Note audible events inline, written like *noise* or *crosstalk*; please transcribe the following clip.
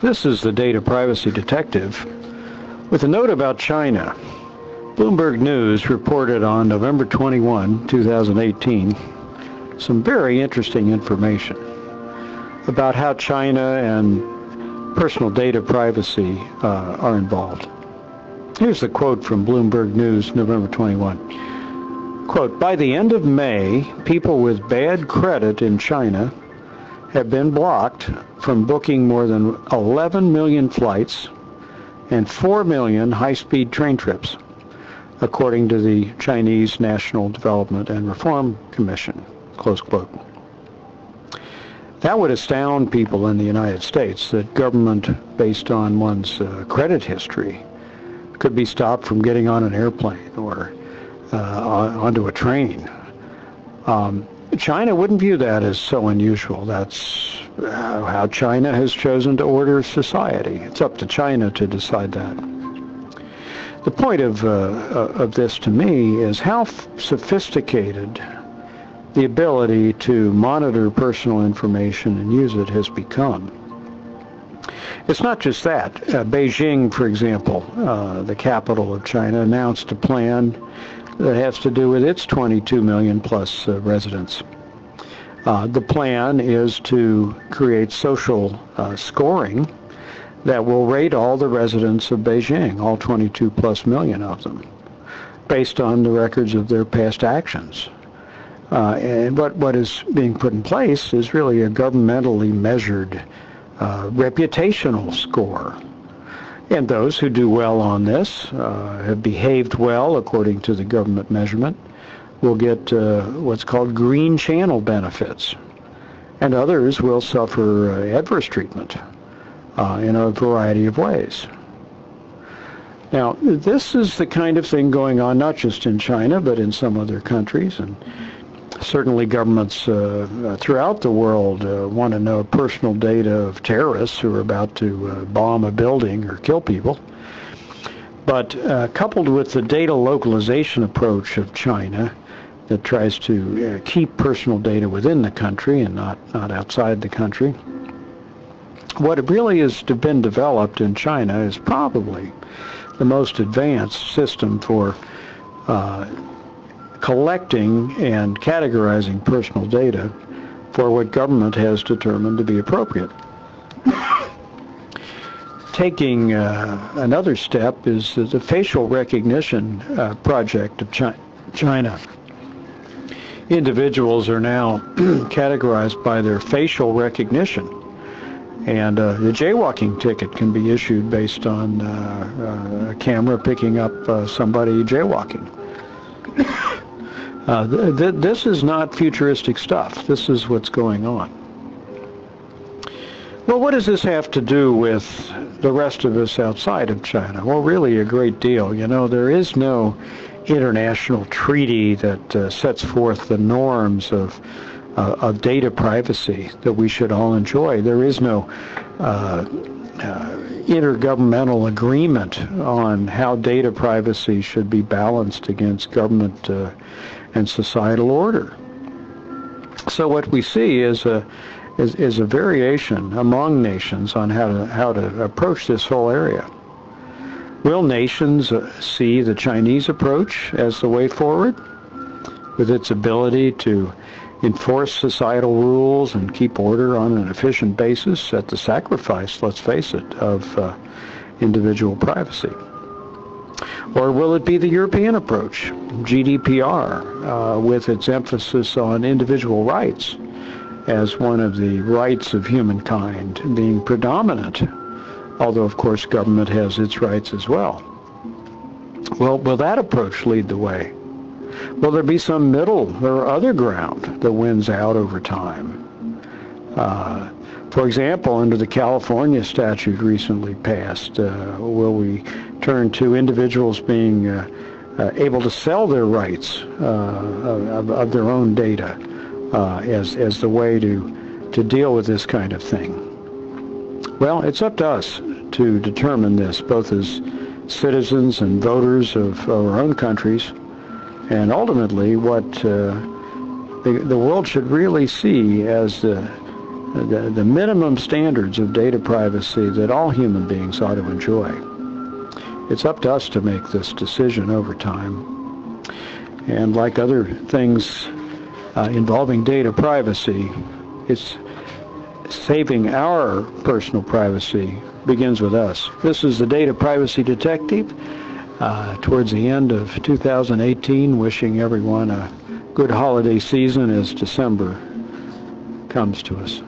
This is the data privacy detective with a note about China. Bloomberg News reported on November 21, 2018, some very interesting information about how China and personal data privacy uh, are involved. Here's the quote from Bloomberg News, November 21. Quote, by the end of May, people with bad credit in China have been blocked from booking more than 11 million flights and 4 million high-speed train trips, according to the Chinese National Development and Reform Commission, close quote. That would astound people in the United States that government, based on one's uh, credit history, could be stopped from getting on an airplane or uh, onto a train. Um, China wouldn't view that as so unusual. That's how China has chosen to order society. It's up to China to decide that. The point of, uh, of this to me is how sophisticated the ability to monitor personal information and use it has become. It's not just that. Uh, Beijing, for example, uh, the capital of China, announced a plan that has to do with its 22 million plus uh, residents. Uh, the plan is to create social uh, scoring that will rate all the residents of Beijing, all 22 plus million of them, based on the records of their past actions. Uh, and what, what is being put in place is really a governmentally measured uh, reputational score. And those who do well on this, uh, have behaved well according to the government measurement, will get uh, what's called green channel benefits. And others will suffer uh, adverse treatment uh, in a variety of ways. Now, this is the kind of thing going on not just in China, but in some other countries. And certainly governments uh, uh, throughout the world uh, want to know personal data of terrorists who are about to uh, bomb a building or kill people. But uh, coupled with the data localization approach of China that tries to uh, keep personal data within the country and not, not outside the country, what really has been developed in China is probably the most advanced system for collecting and categorizing personal data for what government has determined to be appropriate. Taking uh, another step is the facial recognition uh, project of Chi China. Individuals are now *clears throat* categorized by their facial recognition. And uh, the jaywalking ticket can be issued based on uh, uh, a camera picking up uh, somebody jaywalking. Uh, th th this is not futuristic stuff. This is what's going on. Well, what does this have to do with the rest of us outside of China? Well, really a great deal. You know, there is no international treaty that uh, sets forth the norms of uh, of data privacy that we should all enjoy. There is no uh, intergovernmental agreement on how data privacy should be balanced against government uh, and societal order. So what we see is a is, is a variation among nations on how to how to approach this whole area. Will nations uh, see the Chinese approach as the way forward, with its ability to enforce societal rules and keep order on an efficient basis at the sacrifice, let's face it, of uh, individual privacy? Or will it be the European approach, GDPR, uh, with its emphasis on individual rights as one of the rights of humankind being predominant, although of course government has its rights as well. Well, will that approach lead the way? Will there be some middle or other ground that wins out over time? Uh, for example, under the California statute recently passed, uh, will we turn to individuals being uh, uh, able to sell their rights uh, of, of, their own data uh, as, as the way to, to deal with this kind of thing? Well, it's up to us to determine this, both as citizens and voters of our own countries, and ultimately what uh, the, the world should really see as the the, the minimum standards of data privacy that all human beings ought to enjoy. It's up to us to make this decision over time. And like other things uh, involving data privacy, it's saving our personal privacy begins with us. This is the Data Privacy Detective uh, towards the end of 2018, wishing everyone a good holiday season as December comes to us.